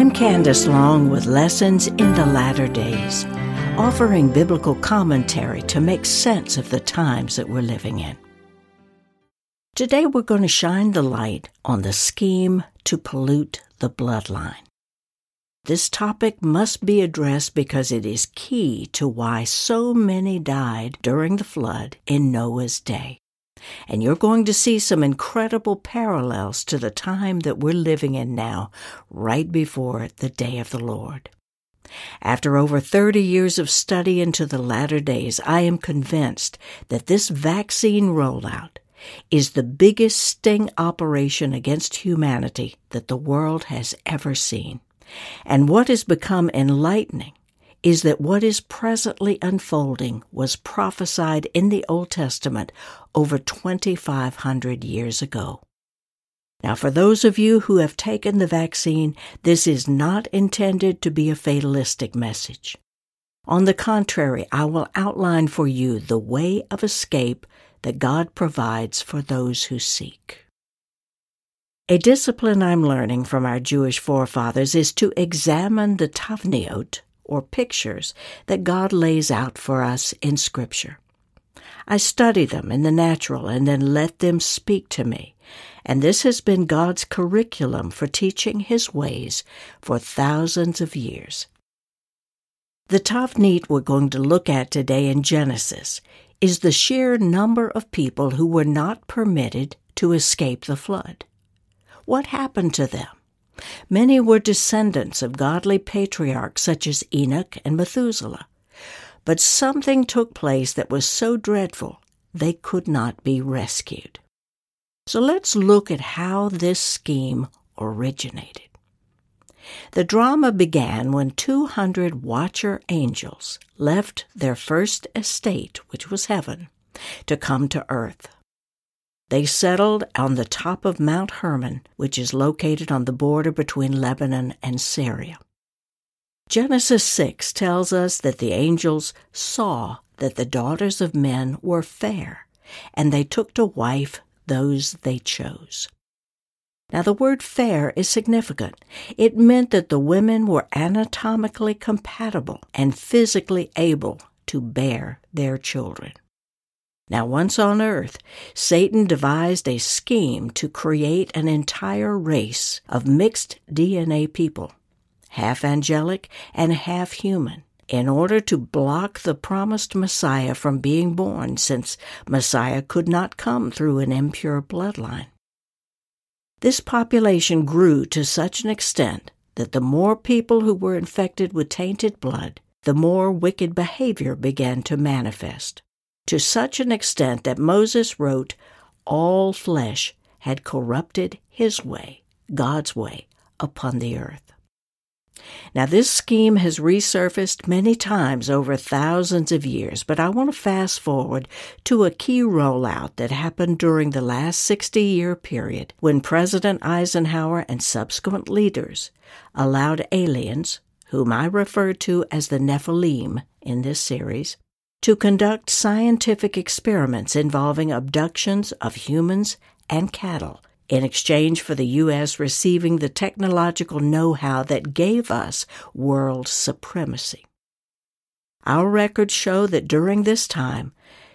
I'm Candace Long with Lessons in the Latter Days, offering biblical commentary to make sense of the times that we're living in. Today we're going to shine the light on the scheme to pollute the bloodline. This topic must be addressed because it is key to why so many died during the flood in Noah's day. And you're going to see some incredible parallels to the time that we're living in now, right before the day of the Lord. After over 30 years of study into the latter days, I am convinced that this vaccine rollout is the biggest sting operation against humanity that the world has ever seen. And what has become enlightening is that what is presently unfolding was prophesied in the Old Testament over 2,500 years ago. Now, for those of you who have taken the vaccine, this is not intended to be a fatalistic message. On the contrary, I will outline for you the way of escape that God provides for those who seek. A discipline I'm learning from our Jewish forefathers is to examine the tavniot, or pictures, that God lays out for us in Scripture. I study them in the natural and then let them speak to me, and this has been God's curriculum for teaching His ways for thousands of years. The tavnit we're going to look at today in Genesis is the sheer number of people who were not permitted to escape the flood. What happened to them? Many were descendants of godly patriarchs such as Enoch and Methuselah. But something took place that was so dreadful they could not be rescued. So let's look at how this scheme originated. The drama began when 200 watcher angels left their first estate, which was heaven, to come to earth. They settled on the top of Mount Hermon, which is located on the border between Lebanon and Syria. Genesis 6 tells us that the angels saw that the daughters of men were fair, and they took to wife those they chose. Now, the word fair is significant. It meant that the women were anatomically compatible and physically able to bear their children. Now, once on earth, Satan devised a scheme to create an entire race of mixed DNA people, half angelic and half human, in order to block the promised Messiah from being born, since Messiah could not come through an impure bloodline. This population grew to such an extent that the more people who were infected with tainted blood, the more wicked behavior began to manifest to such an extent that Moses wrote, All flesh had corrupted his way, God's way, upon the earth. Now, this scheme has resurfaced many times over thousands of years, but I want to fast forward to a key rollout that happened during the last 60 year period when President Eisenhower and subsequent leaders allowed aliens, whom I refer to as the Nephilim in this series, to conduct scientific experiments involving abductions of humans and cattle in exchange for the U.S. receiving the technological know how that gave us world supremacy. Our records show that during this time,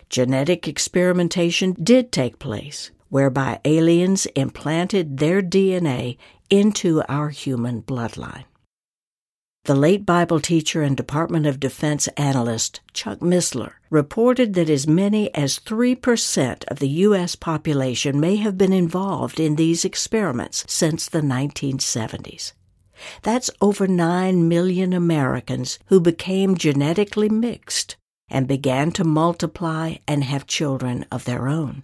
genetic experimentation did take place, whereby aliens implanted their DNA into our human bloodline. The late Bible teacher and Department of Defense analyst Chuck Missler reported that as many as 3% of the U.S. population may have been involved in these experiments since the 1970s. That's over 9 million Americans who became genetically mixed and began to multiply and have children of their own.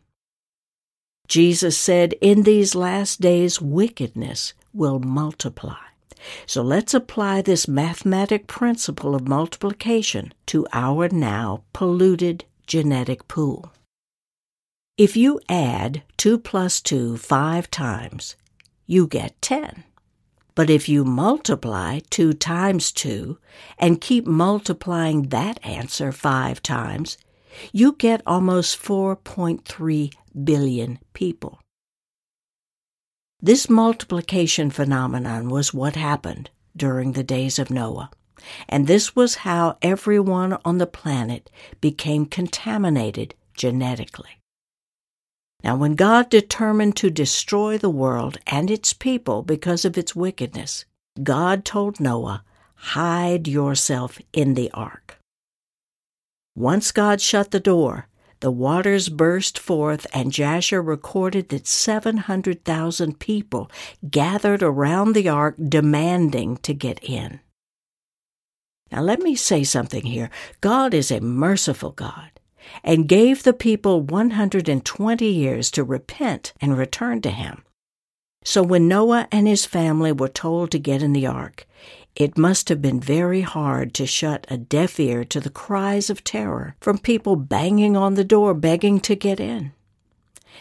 Jesus said, In these last days, wickedness will multiply. So let's apply this mathematic principle of multiplication to our now polluted genetic pool. If you add 2 plus 2 five times, you get 10. But if you multiply 2 times 2 and keep multiplying that answer five times, you get almost 4.3 billion people. This multiplication phenomenon was what happened during the days of Noah. And this was how everyone on the planet became contaminated genetically. Now, when God determined to destroy the world and its people because of its wickedness, God told Noah, Hide yourself in the ark. Once God shut the door, the waters burst forth, and Jasher recorded that 700,000 people gathered around the ark demanding to get in. Now, let me say something here. God is a merciful God and gave the people 120 years to repent and return to Him. So when Noah and his family were told to get in the ark, it must have been very hard to shut a deaf ear to the cries of terror from people banging on the door begging to get in.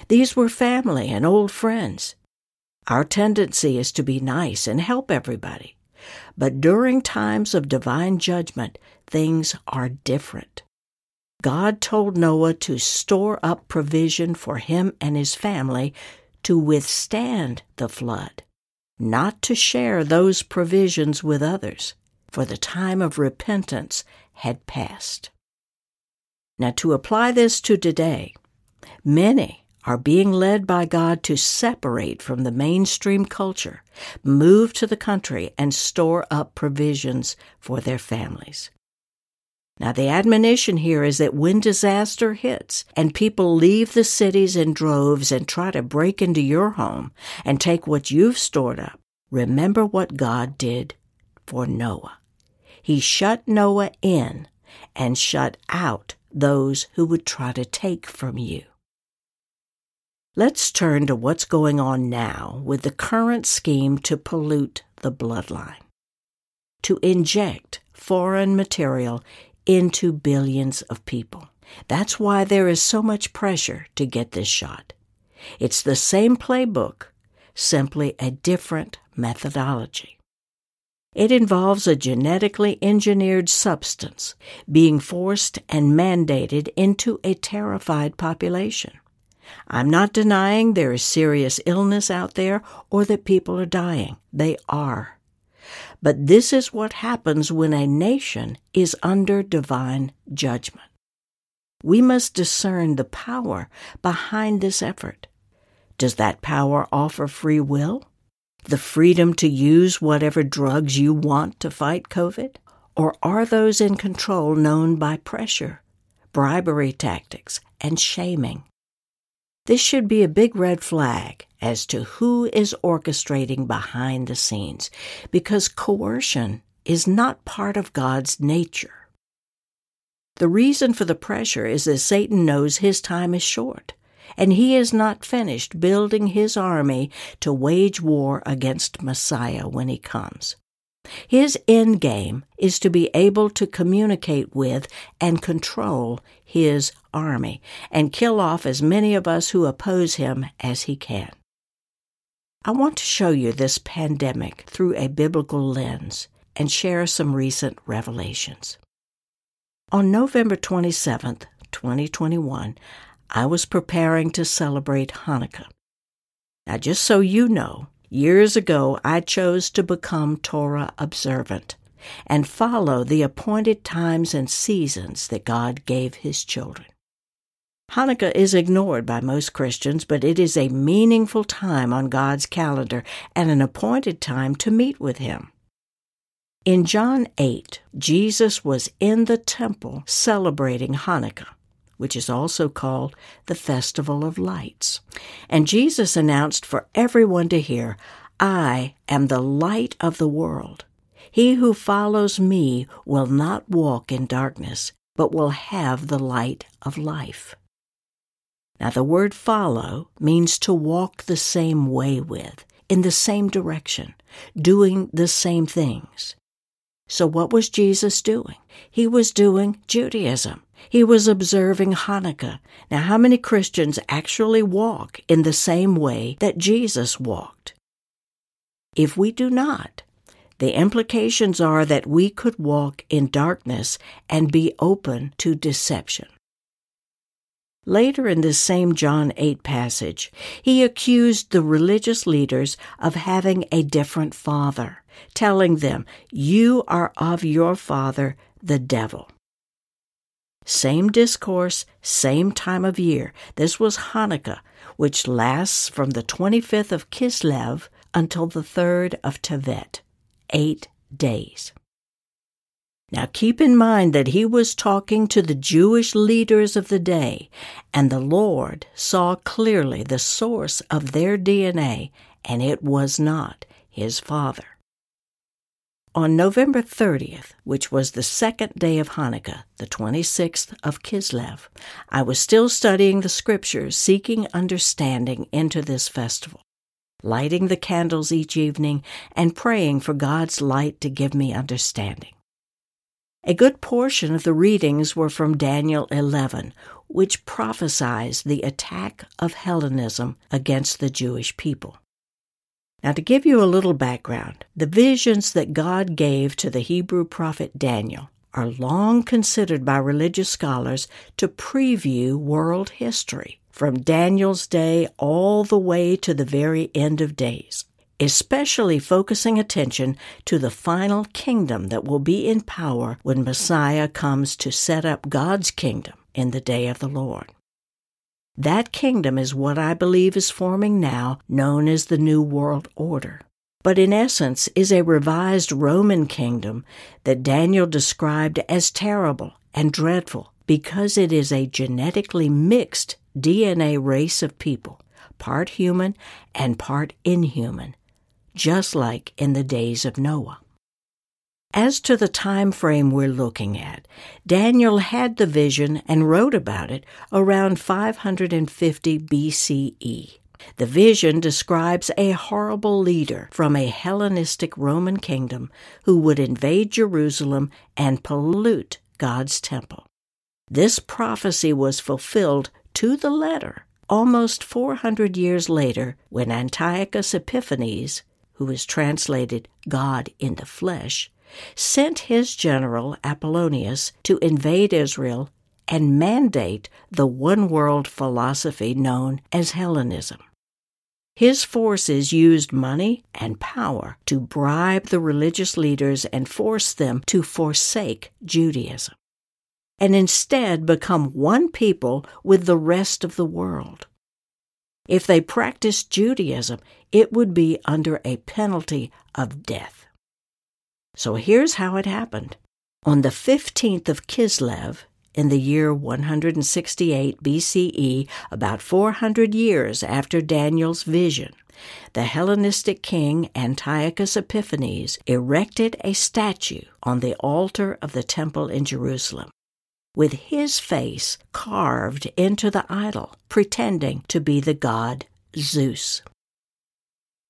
These were family and old friends. Our tendency is to be nice and help everybody. But during times of divine judgment, things are different. God told Noah to store up provision for him and his family to withstand the flood not to share those provisions with others, for the time of repentance had passed. Now, to apply this to today, many are being led by God to separate from the mainstream culture, move to the country, and store up provisions for their families. Now, the admonition here is that when disaster hits and people leave the cities in droves and try to break into your home and take what you've stored up, remember what God did for Noah. He shut Noah in and shut out those who would try to take from you. Let's turn to what's going on now with the current scheme to pollute the bloodline, to inject foreign material into billions of people. That's why there is so much pressure to get this shot. It's the same playbook, simply a different methodology. It involves a genetically engineered substance being forced and mandated into a terrified population. I'm not denying there is serious illness out there or that people are dying. They are. But this is what happens when a nation is under divine judgment. We must discern the power behind this effort. Does that power offer free will? The freedom to use whatever drugs you want to fight COVID? Or are those in control known by pressure, bribery tactics, and shaming? This should be a big red flag as to who is orchestrating behind the scenes, because coercion is not part of God's nature. The reason for the pressure is that Satan knows his time is short, and he is not finished building his army to wage war against Messiah when he comes. His end game is to be able to communicate with and control his army and kill off as many of us who oppose him as he can. I want to show you this pandemic through a biblical lens and share some recent revelations. On November 27, 2021, I was preparing to celebrate Hanukkah. Now, just so you know, years ago I chose to become Torah observant and follow the appointed times and seasons that God gave His children. Hanukkah is ignored by most Christians, but it is a meaningful time on God's calendar and an appointed time to meet with Him. In John 8, Jesus was in the temple celebrating Hanukkah, which is also called the Festival of Lights. And Jesus announced for everyone to hear, I am the light of the world. He who follows me will not walk in darkness, but will have the light of life. Now, the word follow means to walk the same way with, in the same direction, doing the same things. So, what was Jesus doing? He was doing Judaism. He was observing Hanukkah. Now, how many Christians actually walk in the same way that Jesus walked? If we do not, the implications are that we could walk in darkness and be open to deception. Later in this same John 8 passage, he accused the religious leaders of having a different father, telling them, You are of your father, the devil. Same discourse, same time of year. This was Hanukkah, which lasts from the 25th of Kislev until the 3rd of Tevet, eight days. Now keep in mind that he was talking to the Jewish leaders of the day, and the Lord saw clearly the source of their DNA, and it was not his father. On November 30th, which was the second day of Hanukkah, the 26th of Kislev, I was still studying the scriptures, seeking understanding into this festival, lighting the candles each evening and praying for God's light to give me understanding. A good portion of the readings were from Daniel 11, which prophesies the attack of Hellenism against the Jewish people. Now, to give you a little background, the visions that God gave to the Hebrew prophet Daniel are long considered by religious scholars to preview world history, from Daniel's day all the way to the very end of days especially focusing attention to the final kingdom that will be in power when Messiah comes to set up God's kingdom in the day of the Lord. That kingdom is what I believe is forming now, known as the New World Order, but in essence is a revised Roman kingdom that Daniel described as terrible and dreadful because it is a genetically mixed DNA race of people, part human and part inhuman, just like in the days of Noah. As to the time frame we're looking at, Daniel had the vision and wrote about it around 550 BCE. The vision describes a horrible leader from a Hellenistic Roman kingdom who would invade Jerusalem and pollute God's temple. This prophecy was fulfilled to the letter almost 400 years later when Antiochus Epiphanes, who is translated God in the flesh, sent his general Apollonius to invade Israel and mandate the one world philosophy known as Hellenism. His forces used money and power to bribe the religious leaders and force them to forsake Judaism and instead become one people with the rest of the world. If they practiced Judaism, it would be under a penalty of death. So here's how it happened. On the 15th of Kislev, in the year 168 BCE, about 400 years after Daniel's vision, the Hellenistic king Antiochus Epiphanes erected a statue on the altar of the temple in Jerusalem with his face carved into the idol, pretending to be the god Zeus.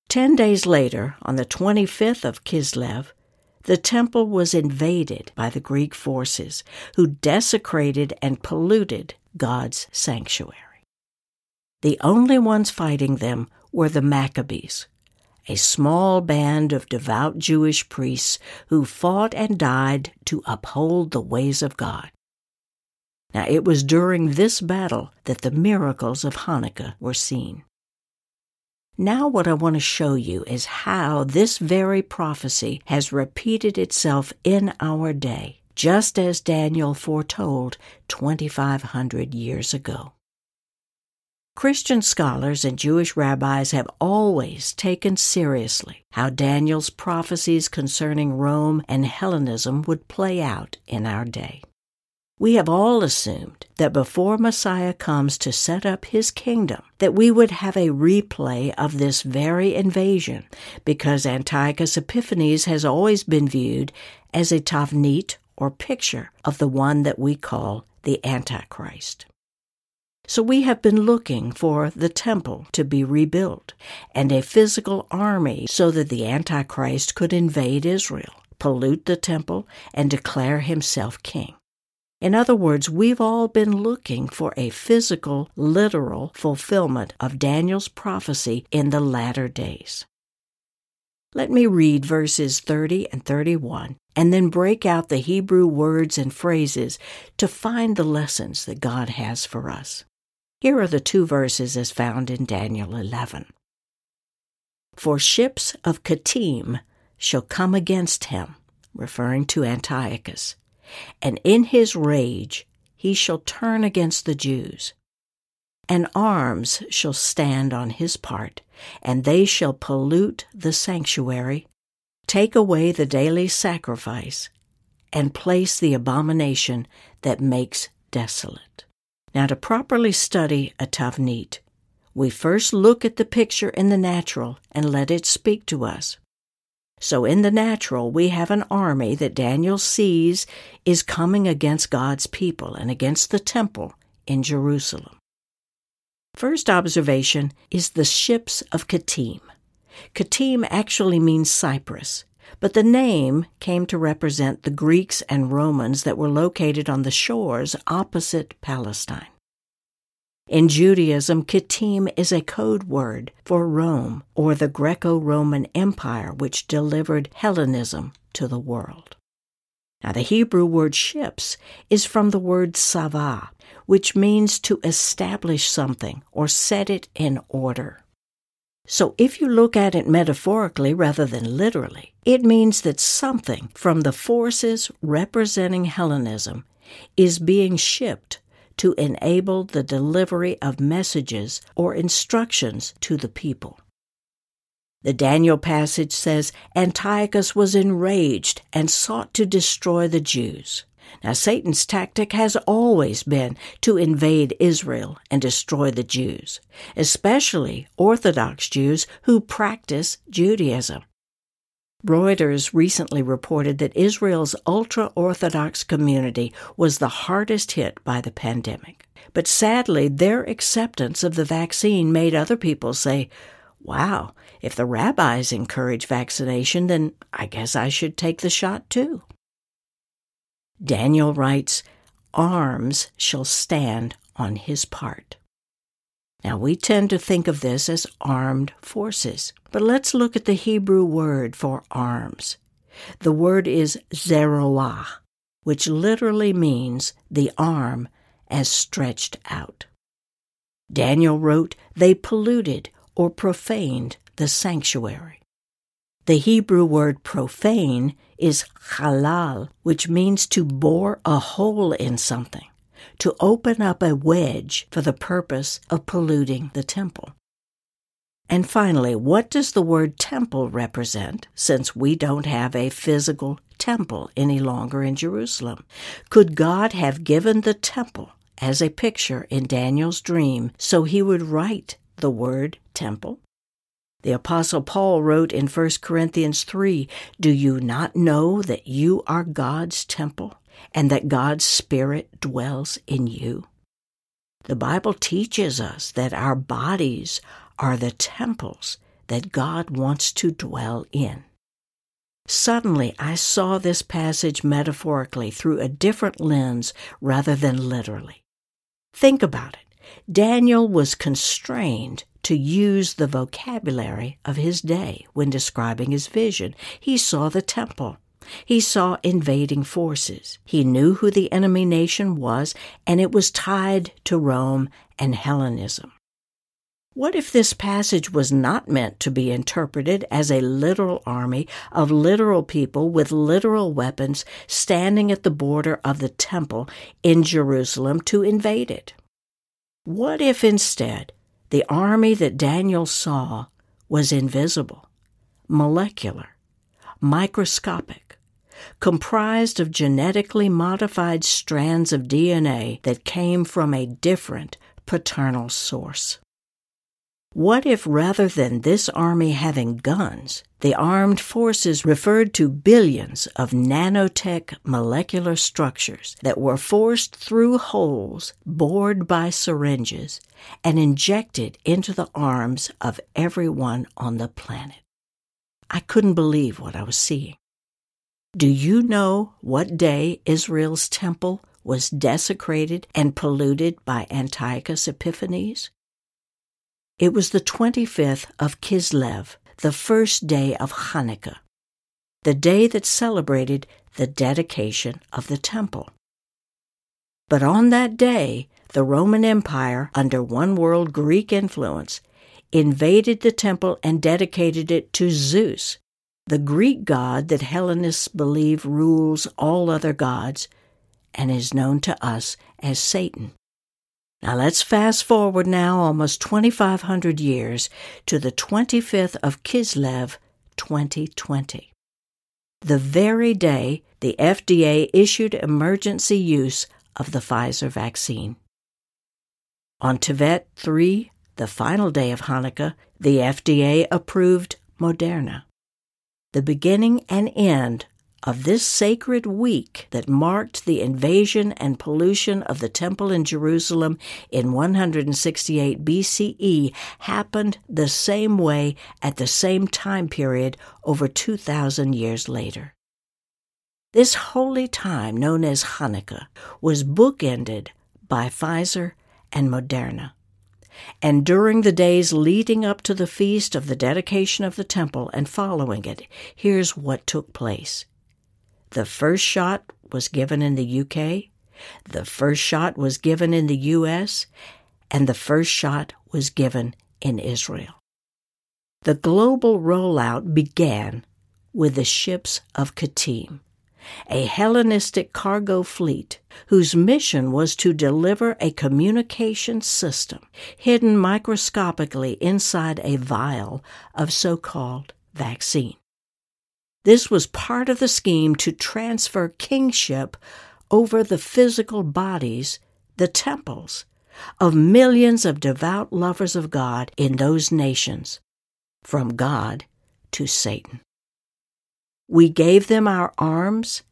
Ten days later, on the 25th of Kislev, the temple was invaded by the Greek forces, who desecrated and polluted God's sanctuary. The only ones fighting them were the Maccabees, a small band of devout Jewish priests who fought and died to uphold the ways of God. Now, it was during this battle that the miracles of Hanukkah were seen. Now, what I want to show you is how this very prophecy has repeated itself in our day, just as Daniel foretold 2,500 years ago. Christian scholars and Jewish rabbis have always taken seriously how Daniel's prophecies concerning Rome and Hellenism would play out in our day. We have all assumed that before Messiah comes to set up his kingdom, that we would have a replay of this very invasion, because Antiochus Epiphanes has always been viewed as a tavnit or picture of the one that we call the Antichrist. So we have been looking for the temple to be rebuilt and a physical army so that the Antichrist could invade Israel, pollute the temple, and declare himself king. In other words, we've all been looking for a physical, literal fulfillment of Daniel's prophecy in the latter days. Let me read verses 30 and 31 and then break out the Hebrew words and phrases to find the lessons that God has for us. Here are the two verses as found in Daniel 11. For ships of Kittim shall come against him, referring to Antiochus, and in his rage he shall turn against the Jews. And arms shall stand on his part, and they shall pollute the sanctuary, take away the daily sacrifice, and place the abomination that makes desolate. Now, to properly study a Tavnit, we first look at the picture in the natural and let it speak to us. So, in the natural, we have an army that Daniel sees is coming against God's people and against the temple in Jerusalem. First observation is the ships of Kittim. Kittim actually means Cyprus, but the name came to represent the Greeks and Romans that were located on the shores opposite Palestine. In Judaism, Kittim is a code word for Rome or the Greco Roman Empire, which delivered Hellenism to the world. Now, the Hebrew word ships is from the word savah, which means to establish something or set it in order. So, if you look at it metaphorically rather than literally, it means that something from the forces representing Hellenism is being shipped to enable the delivery of messages or instructions to the people. The Daniel passage says Antiochus was enraged and sought to destroy the Jews. Now, Satan's tactic has always been to invade Israel and destroy the Jews, especially Orthodox Jews who practice Judaism. Reuters recently reported that Israel's ultra Orthodox community was the hardest hit by the pandemic. But sadly, their acceptance of the vaccine made other people say, Wow, if the rabbis encourage vaccination, then I guess I should take the shot too. Daniel writes, Arms shall stand on his part. Now, we tend to think of this as armed forces, but let's look at the Hebrew word for arms. The word is zeroah, which literally means the arm as stretched out. Daniel wrote, They polluted or profaned the sanctuary. The Hebrew word profane is halal, which means to bore a hole in something, to open up a wedge for the purpose of polluting the temple. And finally, what does the word temple represent, since we don't have a physical temple any longer in Jerusalem? Could God have given the temple as a picture in Daniel's dream so he would write the word temple? The Apostle Paul wrote in 1 Corinthians 3 Do you not know that you are God's temple and that God's Spirit dwells in you? The Bible teaches us that our bodies are the temples that God wants to dwell in. Suddenly, I saw this passage metaphorically through a different lens rather than literally. Think about it. Daniel was constrained to use the vocabulary of his day when describing his vision. He saw the temple. He saw invading forces. He knew who the enemy nation was, and it was tied to Rome and Hellenism. What if this passage was not meant to be interpreted as a literal army of literal people with literal weapons standing at the border of the temple in Jerusalem to invade it? What if instead the army that Daniel saw was invisible, molecular, microscopic, comprised of genetically modified strands of DNA that came from a different paternal source. What if rather than this army having guns, the armed forces referred to billions of nanotech molecular structures that were forced through holes bored by syringes and injected into the arms of everyone on the planet? I couldn't believe what I was seeing. Do you know what day Israel's temple was desecrated and polluted by Antiochus Epiphanes? It was the 25th of Kislev, the first day of Hanukkah, the day that celebrated the dedication of the temple. But on that day, the Roman Empire, under one world Greek influence, invaded the temple and dedicated it to Zeus, the Greek god that Hellenists believe rules all other gods and is known to us as Satan. Now let's fast forward now almost 2,500 years to the 25th of Kislev, 2020. The very day the FDA issued emergency use of the Pfizer vaccine. On Tevet 3, the final day of Hanukkah, the FDA approved Moderna. The beginning and end of this sacred week that marked the invasion and pollution of the temple in Jerusalem in 168 BCE happened the same way at the same time period over 2,000 years later. This holy time, known as Hanukkah, was bookended by Pfizer and Moderna. And during the days leading up to the feast of the dedication of the temple and following it, here's what took place. The first shot was given in the UK, the first shot was given in the US, and the first shot was given in Israel. The global rollout began with the ships of Kittim, a Hellenistic cargo fleet whose mission was to deliver a communication system hidden microscopically inside a vial of so called vaccine. This was part of the scheme to transfer kingship over the physical bodies, the temples, of millions of devout lovers of God in those nations, from God to Satan. We gave them our arms,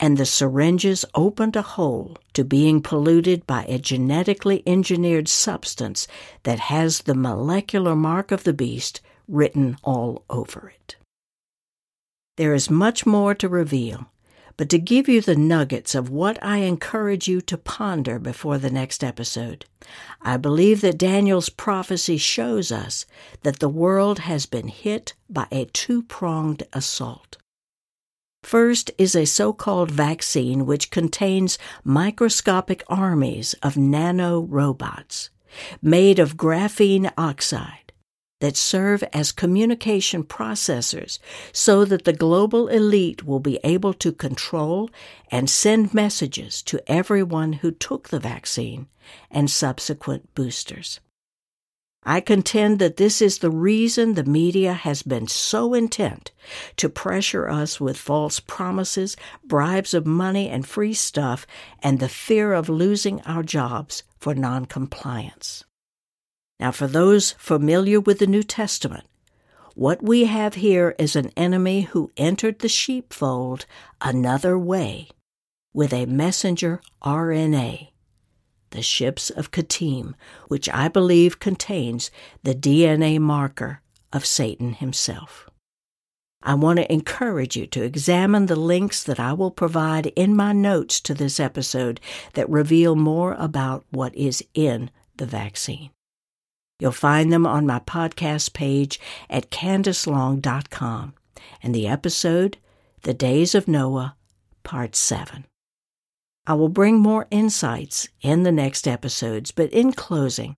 and the syringes opened a hole to being polluted by a genetically engineered substance that has the molecular mark of the beast written all over it. There is much more to reveal, but to give you the nuggets of what I encourage you to ponder before the next episode, I believe that Daniel's prophecy shows us that the world has been hit by a two pronged assault. First is a so called vaccine which contains microscopic armies of nano robots made of graphene oxide that serve as communication processors so that the global elite will be able to control and send messages to everyone who took the vaccine and subsequent boosters. I contend that this is the reason the media has been so intent to pressure us with false promises, bribes of money and free stuff, and the fear of losing our jobs for noncompliance. Now, for those familiar with the New Testament, what we have here is an enemy who entered the sheepfold another way with a messenger RNA, the ships of Kittim, which I believe contains the DNA marker of Satan himself. I want to encourage you to examine the links that I will provide in my notes to this episode that reveal more about what is in the vaccine. You'll find them on my podcast page at candacelong.com and the episode, The Days of Noah, Part 7. I will bring more insights in the next episodes, but in closing,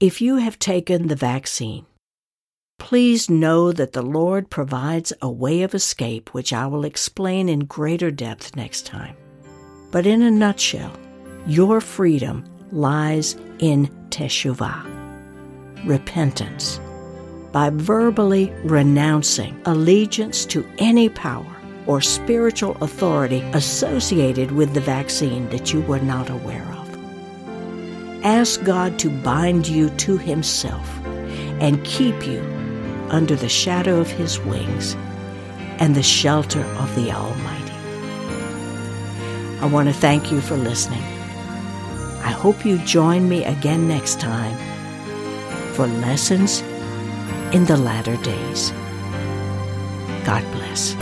if you have taken the vaccine, please know that the Lord provides a way of escape, which I will explain in greater depth next time. But in a nutshell, your freedom lies in Teshuvah repentance by verbally renouncing allegiance to any power or spiritual authority associated with the vaccine that you were not aware of. Ask God to bind you to Himself and keep you under the shadow of His wings and the shelter of the Almighty. I want to thank you for listening. I hope you join me again next time for lessons in the latter days. God bless.